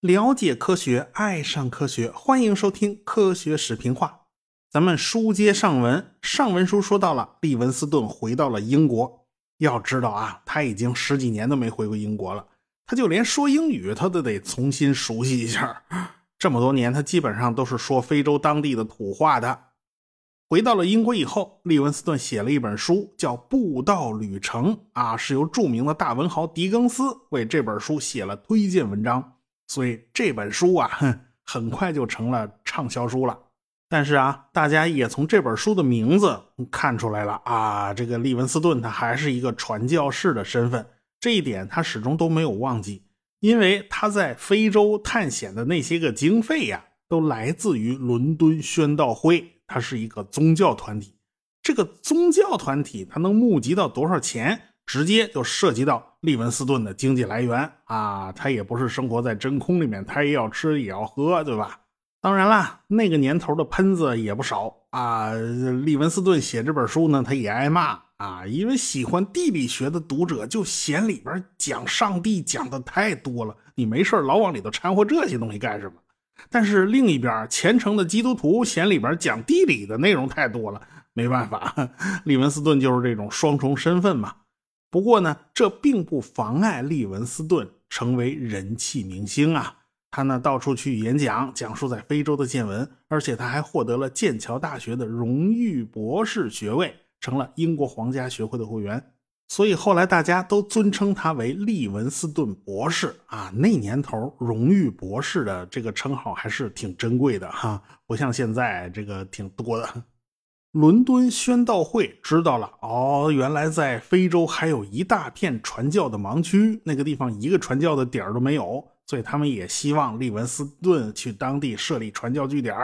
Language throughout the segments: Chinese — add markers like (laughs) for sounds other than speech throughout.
了解科学，爱上科学，欢迎收听《科学视频化》。咱们书接上文，上文书说到了利文斯顿回到了英国。要知道啊，他已经十几年都没回过英国了，他就连说英语他都得重新熟悉一下。这么多年，他基本上都是说非洲当地的土话的。回到了英国以后，利文斯顿写了一本书，叫《步道旅程》啊，是由著名的大文豪狄更斯为这本书写了推荐文章。所以这本书啊，哼，很快就成了畅销书了。但是啊，大家也从这本书的名字看出来了啊，这个利文斯顿他还是一个传教士的身份，这一点他始终都没有忘记。因为他在非洲探险的那些个经费呀，都来自于伦敦宣道会，它是一个宗教团体。这个宗教团体它能募集到多少钱？直接就涉及到利文斯顿的经济来源啊，他也不是生活在真空里面，他也要吃也要喝，对吧？当然啦，那个年头的喷子也不少啊。利文斯顿写这本书呢，他也挨骂啊，因为喜欢地理学的读者就嫌里边讲上帝讲的太多了，你没事老往里头掺和这些东西干什么？但是另一边虔诚的基督徒嫌里边讲地理的内容太多了，没办法，利文斯顿就是这种双重身份嘛。不过呢，这并不妨碍利文斯顿成为人气明星啊！他呢到处去演讲，讲述在非洲的见闻，而且他还获得了剑桥大学的荣誉博士学位，成了英国皇家学会的会员。所以后来大家都尊称他为利文斯顿博士啊！那年头，荣誉博士的这个称号还是挺珍贵的哈，不像现在这个挺多的。伦敦宣道会知道了哦，原来在非洲还有一大片传教的盲区，那个地方一个传教的点儿都没有，所以他们也希望利文斯顿去当地设立传教据点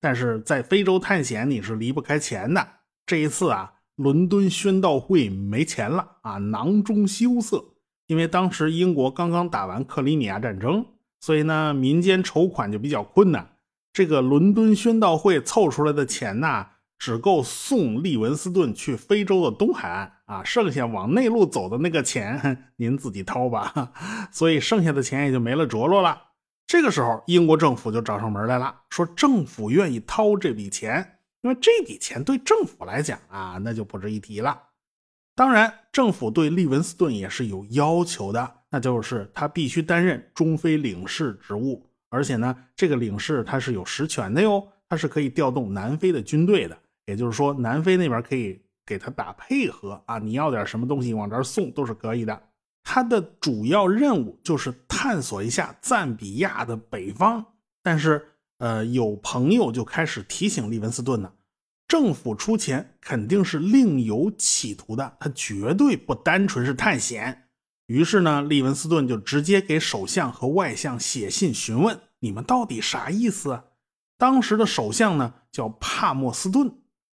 但是在非洲探险你是离不开钱的。这一次啊，伦敦宣道会没钱了啊，囊中羞涩，因为当时英国刚刚打完克里米亚战争，所以呢，民间筹款就比较困难。这个伦敦宣道会凑出来的钱呢？只够送利文斯顿去非洲的东海岸啊，剩下往内陆走的那个钱 (laughs) 您自己掏吧。(laughs) 所以剩下的钱也就没了着落了。这个时候，英国政府就找上门来了，说政府愿意掏这笔钱，因为这笔钱对政府来讲啊，那就不值一提了。当然，政府对利文斯顿也是有要求的，那就是他必须担任中非领事职务，而且呢，这个领事他是有实权的哟，他是可以调动南非的军队的。也就是说，南非那边可以给他打配合啊，你要点什么东西往这儿送都是可以的。他的主要任务就是探索一下赞比亚的北方。但是，呃，有朋友就开始提醒利文斯顿呢，政府出钱肯定是另有企图的，他绝对不单纯是探险。于是呢，利文斯顿就直接给首相和外相写信询问：你们到底啥意思？啊？当时的首相呢叫帕默斯顿。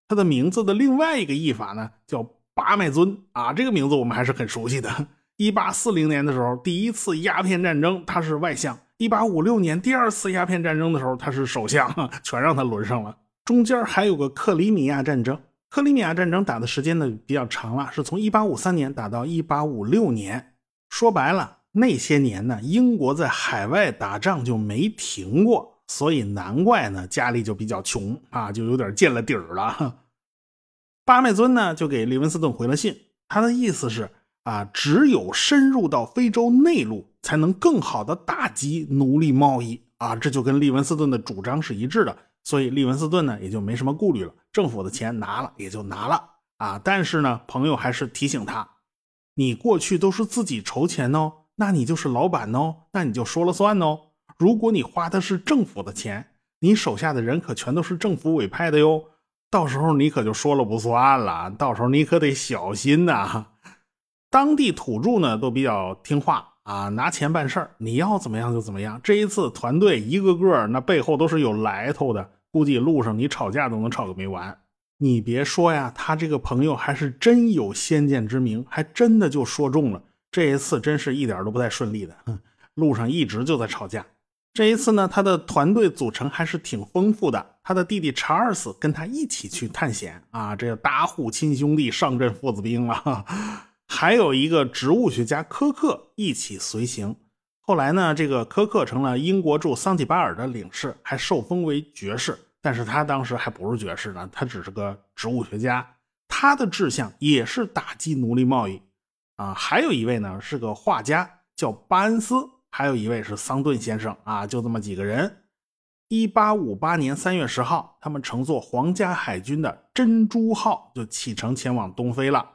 他的名字的另外一个译法呢，叫巴麦尊啊，这个名字我们还是很熟悉的。一八四零年的时候，第一次鸦片战争他是外相；一八五六年第二次鸦片战争的时候，他是首相，全让他轮上了。中间还有个克里米亚战争，克里米亚战争打的时间呢比较长了，是从一八五三年打到一八五六年。说白了，那些年呢，英国在海外打仗就没停过。所以难怪呢，家里就比较穷啊，就有点见了底儿了。巴麦尊呢就给利文斯顿回了信，他的意思是啊，只有深入到非洲内陆，才能更好的打击奴隶贸易啊，这就跟利文斯顿的主张是一致的。所以利文斯顿呢也就没什么顾虑了，政府的钱拿了也就拿了啊。但是呢，朋友还是提醒他，你过去都是自己筹钱哦，那你就是老板哦，那你就说了算哦。如果你花的是政府的钱，你手下的人可全都是政府委派的哟，到时候你可就说了不算了，到时候你可得小心呐。当地土著呢都比较听话啊，拿钱办事儿，你要怎么样就怎么样。这一次团队一个个那背后都是有来头的，估计路上你吵架都能吵个没完。你别说呀，他这个朋友还是真有先见之明，还真的就说中了。这一次真是一点都不太顺利的，(laughs) 路上一直就在吵架。这一次呢，他的团队组成还是挺丰富的。他的弟弟查尔斯跟他一起去探险啊，这打虎亲兄弟，上阵父子兵了。还有一个植物学家科克一起随行。后来呢，这个科克成了英国驻桑吉巴尔的领事，还受封为爵士。但是他当时还不是爵士呢，他只是个植物学家。他的志向也是打击奴隶贸易啊。还有一位呢，是个画家，叫巴恩斯。还有一位是桑顿先生啊，就这么几个人。一八五八年三月十号，他们乘坐皇家海军的珍珠号就启程前往东非了。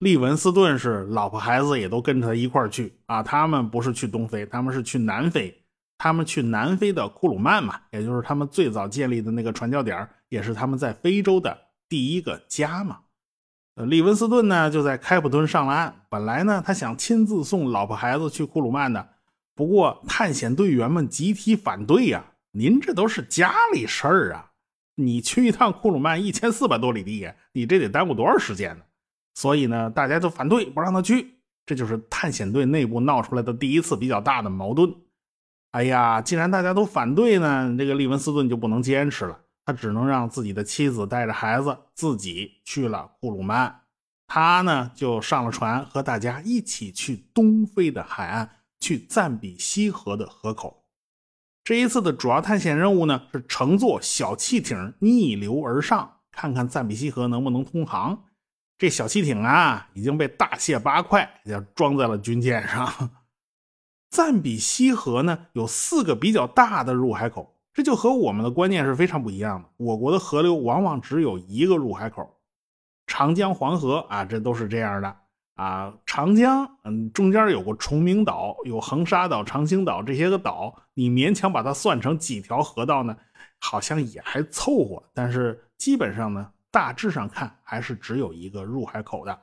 利文斯顿是老婆孩子也都跟着他一块去啊。他们不是去东非，他们是去南非。他们去南非的库鲁曼嘛，也就是他们最早建立的那个传教点也是他们在非洲的第一个家嘛。呃，利文斯顿呢就在开普敦上了岸。本来呢，他想亲自送老婆孩子去库鲁曼的。不过，探险队员们集体反对呀！您这都是家里事儿啊！你去一趟库鲁曼一千四百多里地，你这得耽误多少时间呢？所以呢，大家都反对，不让他去。这就是探险队内部闹出来的第一次比较大的矛盾。哎呀，既然大家都反对呢，这个利文斯顿就不能坚持了，他只能让自己的妻子带着孩子自己去了库鲁曼。他呢，就上了船，和大家一起去东非的海岸。去赞比西河的河口，这一次的主要探险任务呢是乘坐小汽艇逆流而上，看看赞比西河能不能通航。这小汽艇啊已经被大卸八块，要装在了军舰上。赞比西河呢有四个比较大的入海口，这就和我们的观念是非常不一样的。我国的河流往往只有一个入海口，长江、黄河啊，这都是这样的。啊，长江，嗯，中间有个崇明岛，有横沙岛、长兴岛这些个岛，你勉强把它算成几条河道呢？好像也还凑合。但是基本上呢，大致上看还是只有一个入海口的。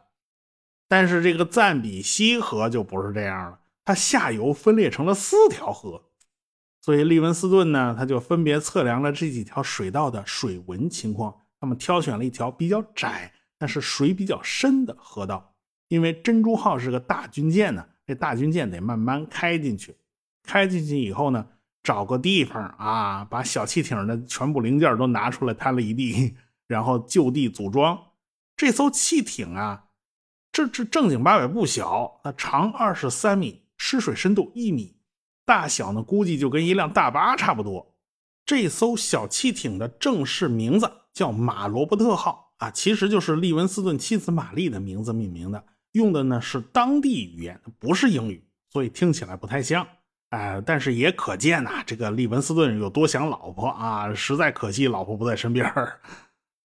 但是这个赞比西河就不是这样了，它下游分裂成了四条河。所以利文斯顿呢，他就分别测量了这几条水道的水文情况，他们挑选了一条比较窄，但是水比较深的河道。因为珍珠号是个大军舰呢，这大军舰得慢慢开进去。开进去以后呢，找个地方啊，把小汽艇的全部零件都拿出来摊了一地，然后就地组装。这艘汽艇啊，这这正经八百不小，它长二十三米，吃水深度一米，大小呢估计就跟一辆大巴差不多。这艘小汽艇的正式名字叫马罗伯特号啊，其实就是利文斯顿妻子玛丽的名字命名的。用的呢是当地语言，不是英语，所以听起来不太像。哎，但是也可见呐，这个利文斯顿有多想老婆啊！实在可惜，老婆不在身边儿。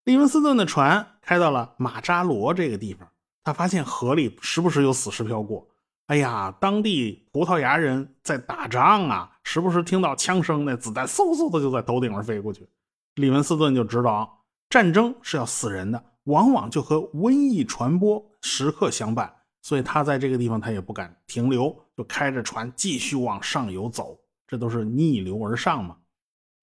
利文斯顿的船开到了马扎罗这个地方，他发现河里时不时有死尸飘过。哎呀，当地葡萄牙人在打仗啊，时不时听到枪声，那子弹嗖嗖的就在头顶上飞过去。利文斯顿就知道，战争是要死人的。往往就和瘟疫传播时刻相伴，所以他在这个地方他也不敢停留，就开着船继续往上游走。这都是逆流而上嘛。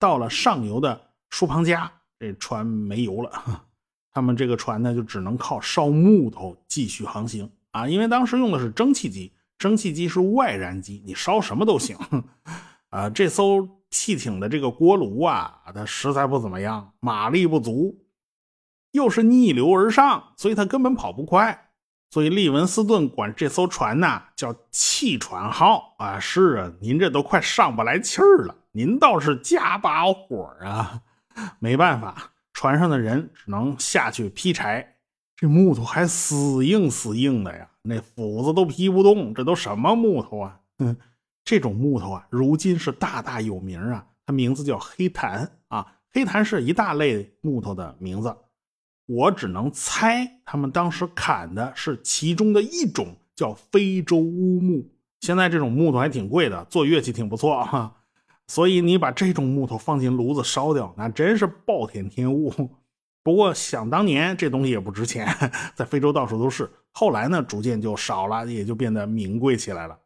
到了上游的舒庞加，这船没油了，他们这个船呢就只能靠烧木头继续航行啊，因为当时用的是蒸汽机，蒸汽机是外燃机，你烧什么都行 (laughs) 啊。这艘汽艇的这个锅炉啊，它实在不怎么样，马力不足。又是逆流而上，所以他根本跑不快。所以利文斯顿管这艘船呢叫“气船号”啊。是啊，您这都快上不来气儿了，您倒是加把火啊！没办法，船上的人只能下去劈柴。这木头还死硬死硬的呀，那斧子都劈不动。这都什么木头啊？嗯，这种木头啊，如今是大大有名啊。它名字叫黑檀啊，黑檀是一大类木头的名字。我只能猜，他们当时砍的是其中的一种，叫非洲乌木。现在这种木头还挺贵的，做乐器挺不错哈。所以你把这种木头放进炉子烧掉，那真是暴殄天物。不过想当年这东西也不值钱，在非洲到处都是。后来呢，逐渐就少了，也就变得名贵起来了。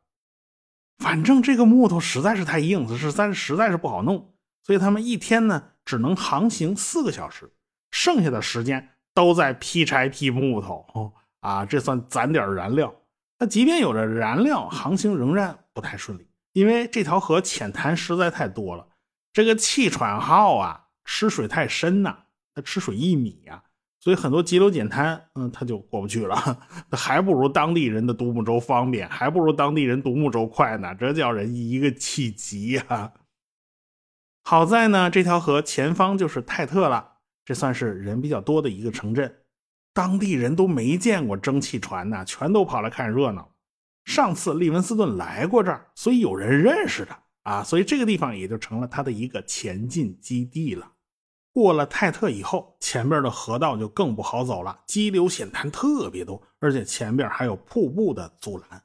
反正这个木头实在是太硬，实在实在是不好弄，所以他们一天呢只能航行四个小时。剩下的时间都在劈柴劈木头啊，这算攒点燃料。那即便有了燃料，航行仍然不太顺利，因为这条河浅滩实在太多了。这个气喘号啊，吃水太深呐，它吃水一米呀，所以很多急流简滩，嗯，他就过不去了。(laughs) 还不如当地人的独木舟方便，还不如当地人独木舟快呢。这叫人一个气急呀！好在呢，这条河前方就是泰特了，这算是人比较多的一个城镇。当地人都没见过蒸汽船呢，全都跑来看热闹。上次利文斯顿来过这儿，所以有人认识他啊，所以这个地方也就成了他的一个前进基地了。过了泰特以后，前边的河道就更不好走了，激流险滩特别多，而且前边还有瀑布的阻拦。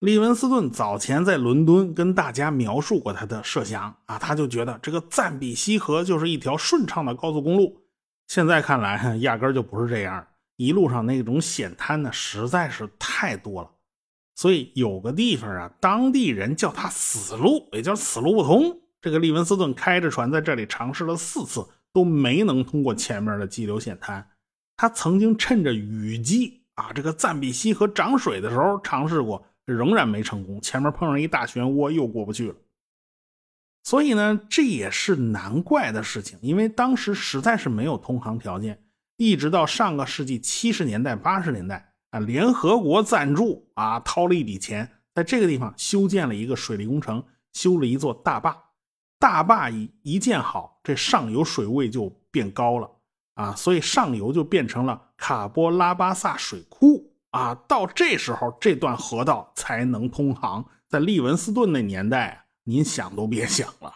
利文斯顿早前在伦敦跟大家描述过他的设想啊，他就觉得这个赞比西河就是一条顺畅的高速公路。现在看来，压根就不是这样，一路上那种险滩呢实在是太多了。所以有个地方啊，当地人叫它死路，也叫死路不通。这个利文斯顿开着船在这里尝试了四次。都没能通过前面的激流险滩。他曾经趁着雨季啊，这个赞比西河涨水的时候尝试过，仍然没成功。前面碰上一大漩涡，又过不去了。所以呢，这也是难怪的事情，因为当时实在是没有通航条件。一直到上个世纪七十年代、八十年代啊，联合国赞助啊，掏了一笔钱，在这个地方修建了一个水利工程，修了一座大坝。大坝一一建好，这上游水位就变高了啊，所以上游就变成了卡波拉巴萨水库啊。到这时候，这段河道才能通航。在利文斯顿那年代，您想都别想了。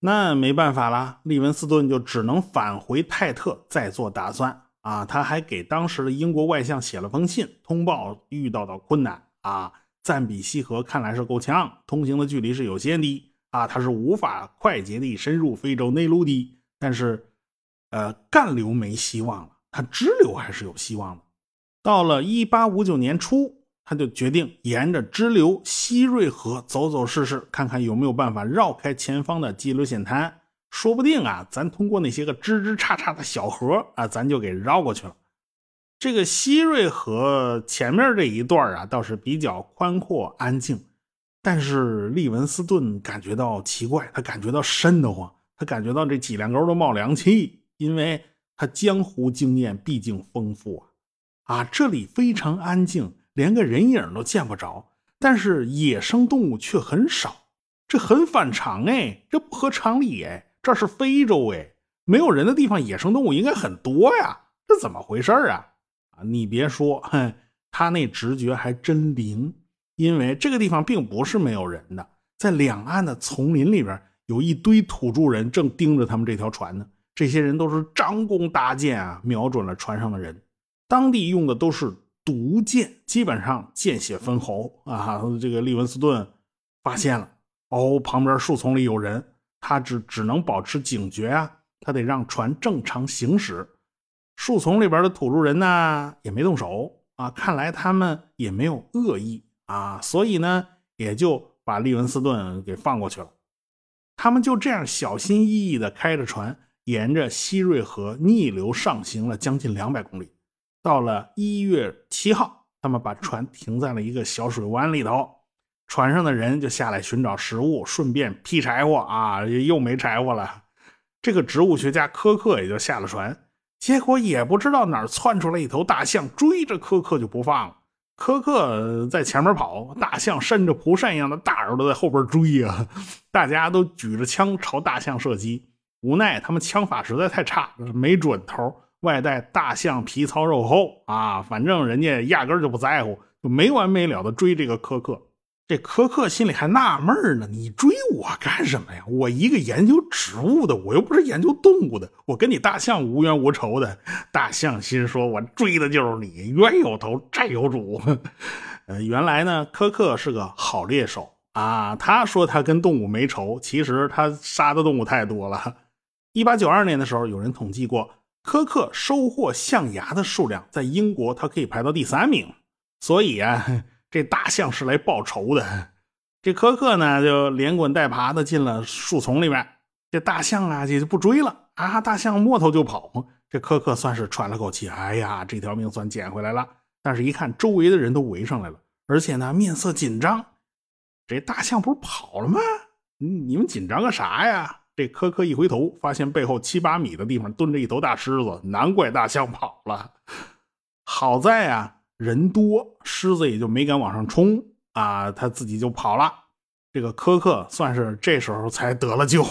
那没办法了，利文斯顿就只能返回泰特再做打算啊。他还给当时的英国外相写了封信，通报遇到的困难啊。赞比西河看来是够呛，通行的距离是有限的。啊，他是无法快捷地深入非洲内陆的，但是，呃，干流没希望了，他支流还是有希望的。到了一八五九年初，他就决定沿着支流西瑞河走走试试，看看有没有办法绕开前方的激流险滩。说不定啊，咱通过那些个枝枝杈杈的小河啊，咱就给绕过去了。这个西瑞河前面这一段啊，倒是比较宽阔安静。但是利文斯顿感觉到奇怪，他感觉到瘆得慌，他感觉到这脊梁沟都冒凉气，因为他江湖经验毕竟丰富啊。啊，这里非常安静，连个人影都见不着，但是野生动物却很少，这很反常哎，这不合常理哎，这是非洲哎，没有人的地方，野生动物应该很多呀，这怎么回事啊？啊，你别说，哼，他那直觉还真灵。因为这个地方并不是没有人的，在两岸的丛林里边，有一堆土著人正盯着他们这条船呢。这些人都是张弓搭箭啊，瞄准了船上的人。当地用的都是毒箭，基本上见血封喉啊。这个利文斯顿发现了，哦，旁边树丛里有人，他只只能保持警觉啊，他得让船正常行驶。树丛里边的土著人呢，也没动手啊，看来他们也没有恶意。啊，所以呢，也就把利文斯顿给放过去了。他们就这样小心翼翼地开着船，沿着西瑞河逆流上行了将近两百公里。到了一月七号，他们把船停在了一个小水湾里头，船上的人就下来寻找食物，顺便劈柴火啊，又没柴火了。这个植物学家科克也就下了船，结果也不知道哪儿窜出来一头大象，追着科克就不放了。科克在前面跑，大象伸着蒲扇一样的大耳朵在后边追啊！大家都举着枪朝大象射击，无奈他们枪法实在太差，没准头，外带大象皮糙肉厚啊！反正人家压根就不在乎，就没完没了的追这个科克。这科克心里还纳闷呢，你追我干什么呀？我一个研究植物的，我又不是研究动物的，我跟你大象无冤无仇的。大象心说：“我追的就是你，冤有头债有主。(laughs) ”呃，原来呢，科克是个好猎手啊。他说他跟动物没仇，其实他杀的动物太多了。一八九二年的时候，有人统计过，科克收获象牙的数量在英国，他可以排到第三名。所以啊。这大象是来报仇的，这科克呢就连滚带爬的进了树丛里面。这大象啊也就不追了啊，大象摸头就跑。这科克算是喘了口气，哎呀，这条命算捡回来了。但是，一看周围的人都围上来了，而且呢面色紧张。这大象不是跑了吗？你们紧张个啥呀？这科克一回头，发现背后七八米的地方蹲着一头大狮子，难怪大象跑了。好在啊，人多，狮子也就没敢往上冲啊，他自己就跑了。这个科克算是这时候才得了救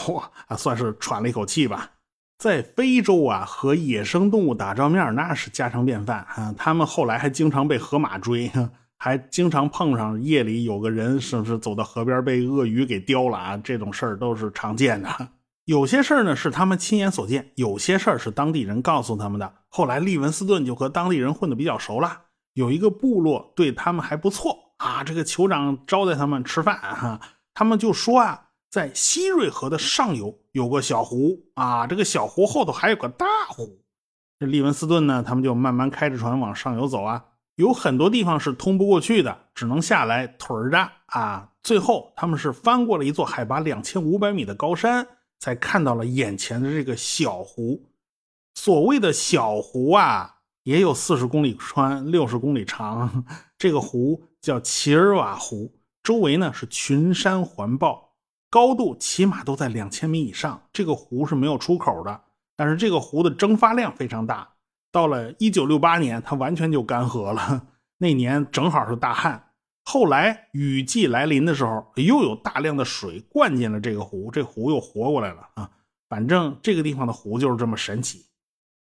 啊，算是喘了一口气吧。在非洲啊，和野生动物打照面那是家常便饭啊。他们后来还经常被河马追，(laughs) 还经常碰上夜里有个人是不是走到河边被鳄鱼给叼了啊？这种事儿都是常见的。(laughs) 有些事儿呢是他们亲眼所见，有些事儿是当地人告诉他们的。后来利文斯顿就和当地人混得比较熟了，有一个部落对他们还不错啊。这个酋长招待他们吃饭哈。他们就说啊，在西瑞河的上游有个小湖啊，这个小湖后头还有个大湖。这利文斯顿呢，他们就慢慢开着船往上游走啊，有很多地方是通不过去的，只能下来腿儿着啊。最后他们是翻过了一座海拔两千五百米的高山，才看到了眼前的这个小湖。所谓的小湖啊，也有四十公里宽，六十公里长。这个湖叫齐尔瓦湖。周围呢是群山环抱，高度起码都在两千米以上。这个湖是没有出口的，但是这个湖的蒸发量非常大。到了一九六八年，它完全就干涸了。那年正好是大旱，后来雨季来临的时候，又有大量的水灌进了这个湖，这湖又活过来了啊！反正这个地方的湖就是这么神奇。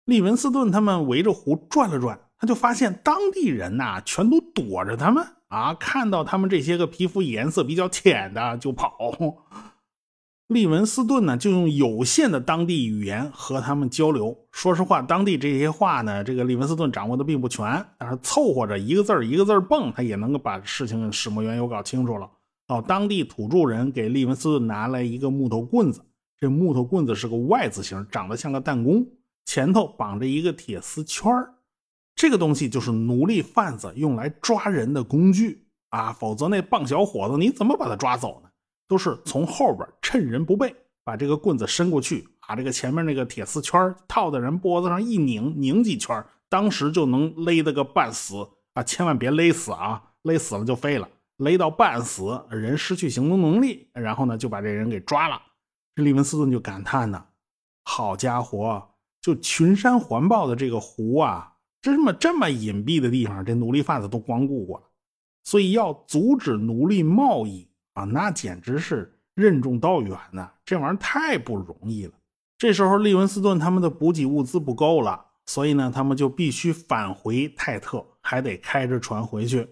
利文斯顿他们围着湖转了转，他就发现当地人呐全都躲着他们。啊！看到他们这些个皮肤颜色比较浅的就跑。利文斯顿呢，就用有限的当地语言和他们交流。说实话，当地这些话呢，这个利文斯顿掌握的并不全，但是凑合着一个字一个字蹦，他也能够把事情始末缘由搞清楚了。哦，当地土著人给利文斯顿拿来一个木头棍子，这木头棍子是个 Y 字形，长得像个弹弓，前头绑着一个铁丝圈。这个东西就是奴隶贩子用来抓人的工具啊，否则那棒小伙子你怎么把他抓走呢？都是从后边趁人不备，把这个棍子伸过去，把这个前面那个铁丝圈套在人脖子上一拧，拧几圈，当时就能勒得个半死啊！千万别勒死啊，勒死了就废了，勒到半死，人失去行动能力，然后呢就把这人给抓了。利文斯顿就感叹呢：“好家伙，就群山环抱的这个湖啊！”这么这么隐蔽的地方，这奴隶贩子都光顾过，所以要阻止奴隶贸易啊，那简直是任重道远呐！这玩意儿太不容易了。这时候，利文斯顿他们的补给物资不够了，所以呢，他们就必须返回泰特，还得开着船回去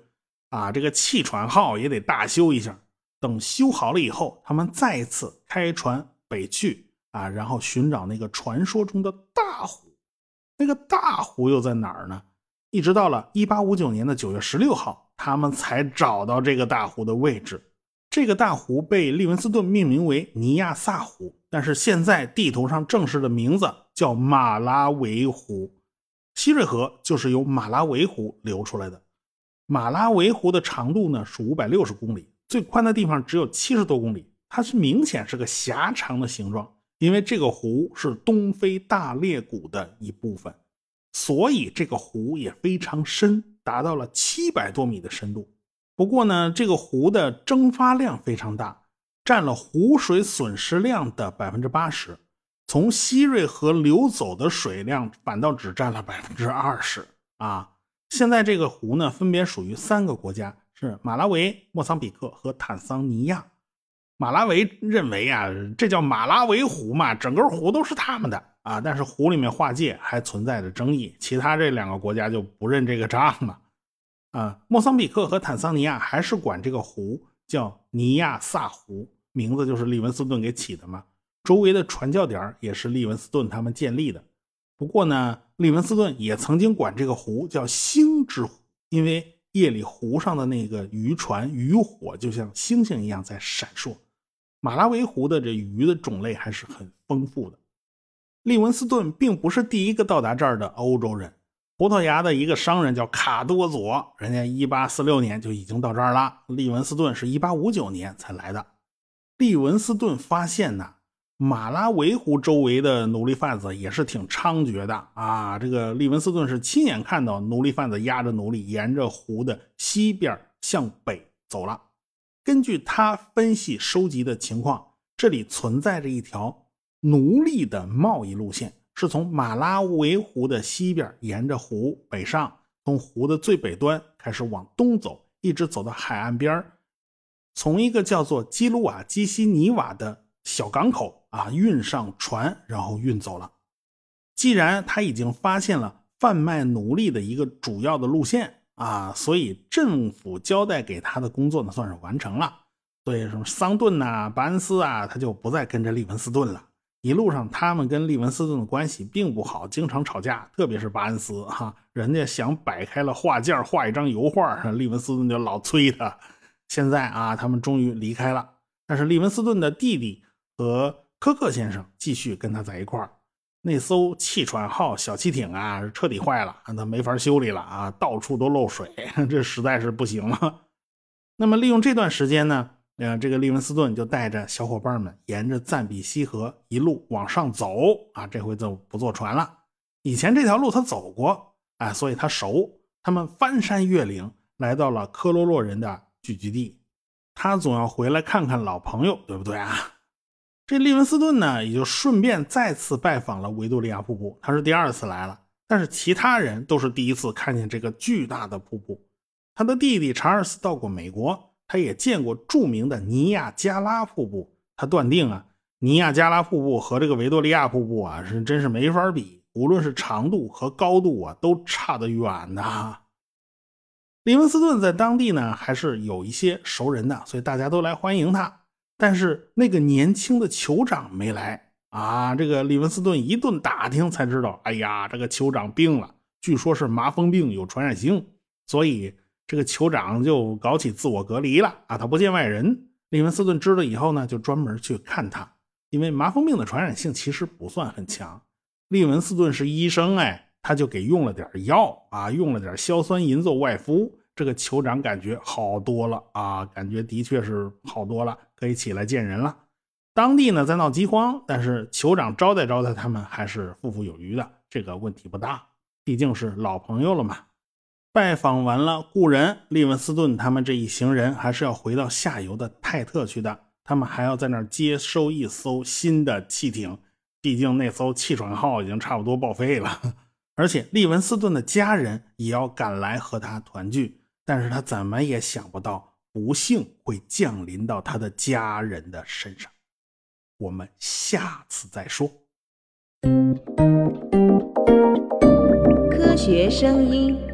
啊。这个弃船号也得大修一下。等修好了以后，他们再次开船北去啊，然后寻找那个传说中的大湖。那个大湖又在哪儿呢？一直到了一八五九年的九月十六号，他们才找到这个大湖的位置。这个大湖被利文斯顿命名为尼亚萨湖，但是现在地图上正式的名字叫马拉维湖。希瑞河就是由马拉维湖流出来的。马拉维湖的长度呢是五百六十公里，最宽的地方只有七十多公里，它是明显是个狭长的形状。因为这个湖是东非大裂谷的一部分，所以这个湖也非常深，达到了七百多米的深度。不过呢，这个湖的蒸发量非常大，占了湖水损失量的百分之八十。从西瑞河流走的水量反倒只占了百分之二十啊！现在这个湖呢，分别属于三个国家，是马拉维、莫桑比克和坦桑尼亚。马拉维认为啊，这叫马拉维湖嘛，整个湖都是他们的啊。但是湖里面划界还存在着争议，其他这两个国家就不认这个账了啊。莫桑比克和坦桑尼亚还是管这个湖叫尼亚萨湖，名字就是利文斯顿给起的嘛。周围的传教点也是利文斯顿他们建立的。不过呢，利文斯顿也曾经管这个湖叫星之湖，因为夜里湖上的那个渔船渔火就像星星一样在闪烁。马拉维湖的这鱼的种类还是很丰富的。利文斯顿并不是第一个到达这儿的欧洲人，葡萄牙的一个商人叫卡多佐，人家1846年就已经到这儿了。利文斯顿是一859年才来的。利文斯顿发现呢，马拉维湖周围的奴隶贩子也是挺猖獗的啊。这个利文斯顿是亲眼看到奴隶贩子押着奴隶沿着湖的西边向北走了。根据他分析收集的情况，这里存在着一条奴隶的贸易路线，是从马拉维湖的西边沿着湖北上，从湖的最北端开始往东走，一直走到海岸边从一个叫做基鲁瓦基西尼瓦的小港口啊运上船，然后运走了。既然他已经发现了贩卖奴隶的一个主要的路线。啊，所以政府交代给他的工作呢，算是完成了。所以什么桑顿呐、巴恩斯啊，他就不再跟着利文斯顿了。一路上，他们跟利文斯顿的关系并不好，经常吵架。特别是巴恩斯哈，人家想摆开了画架画一张油画，利文斯顿就老催他。现在啊，他们终于离开了，但是利文斯顿的弟弟和科克先生继续跟他在一块儿。那艘气喘号小汽艇啊，彻底坏了，它没法修理了啊，到处都漏水，(laughs) 这实在是不行了。那么利用这段时间呢，呃，这个利文斯顿就带着小伙伴们沿着赞比西河一路往上走啊，这回就不坐船了。以前这条路他走过，哎，所以他熟。他们翻山越岭，来到了科罗洛人的聚居地。他总要回来看看老朋友，对不对啊？这利文斯顿呢，也就顺便再次拜访了维多利亚瀑布。他是第二次来了，但是其他人都是第一次看见这个巨大的瀑布。他的弟弟查尔斯到过美国，他也见过著名的尼亚加拉瀑布。他断定啊，尼亚加拉瀑布和这个维多利亚瀑布啊，是真是没法比，无论是长度和高度啊，都差得远呐。利文斯顿在当地呢，还是有一些熟人的，所以大家都来欢迎他。但是那个年轻的酋长没来啊！这个利文斯顿一顿打听才知道，哎呀，这个酋长病了，据说是麻风病有传染性，所以这个酋长就搞起自我隔离了啊！他不见外人。利文斯顿知道以后呢，就专门去看他，因为麻风病的传染性其实不算很强。利文斯顿是医生，哎，他就给用了点药啊，用了点硝酸银唑外敷。这个酋长感觉好多了啊，感觉的确是好多了，可以起来见人了。当地呢在闹饥荒，但是酋长招待招待他们还是富富有余的，这个问题不大，毕竟是老朋友了嘛。拜访完了故人，利文斯顿他们这一行人还是要回到下游的泰特去的，他们还要在那儿接收一艘新的汽艇，毕竟那艘气喘号已经差不多报废了，(laughs) 而且利文斯顿的家人也要赶来和他团聚。但是他怎么也想不到，不幸会降临到他的家人的身上。我们下次再说。科学声音。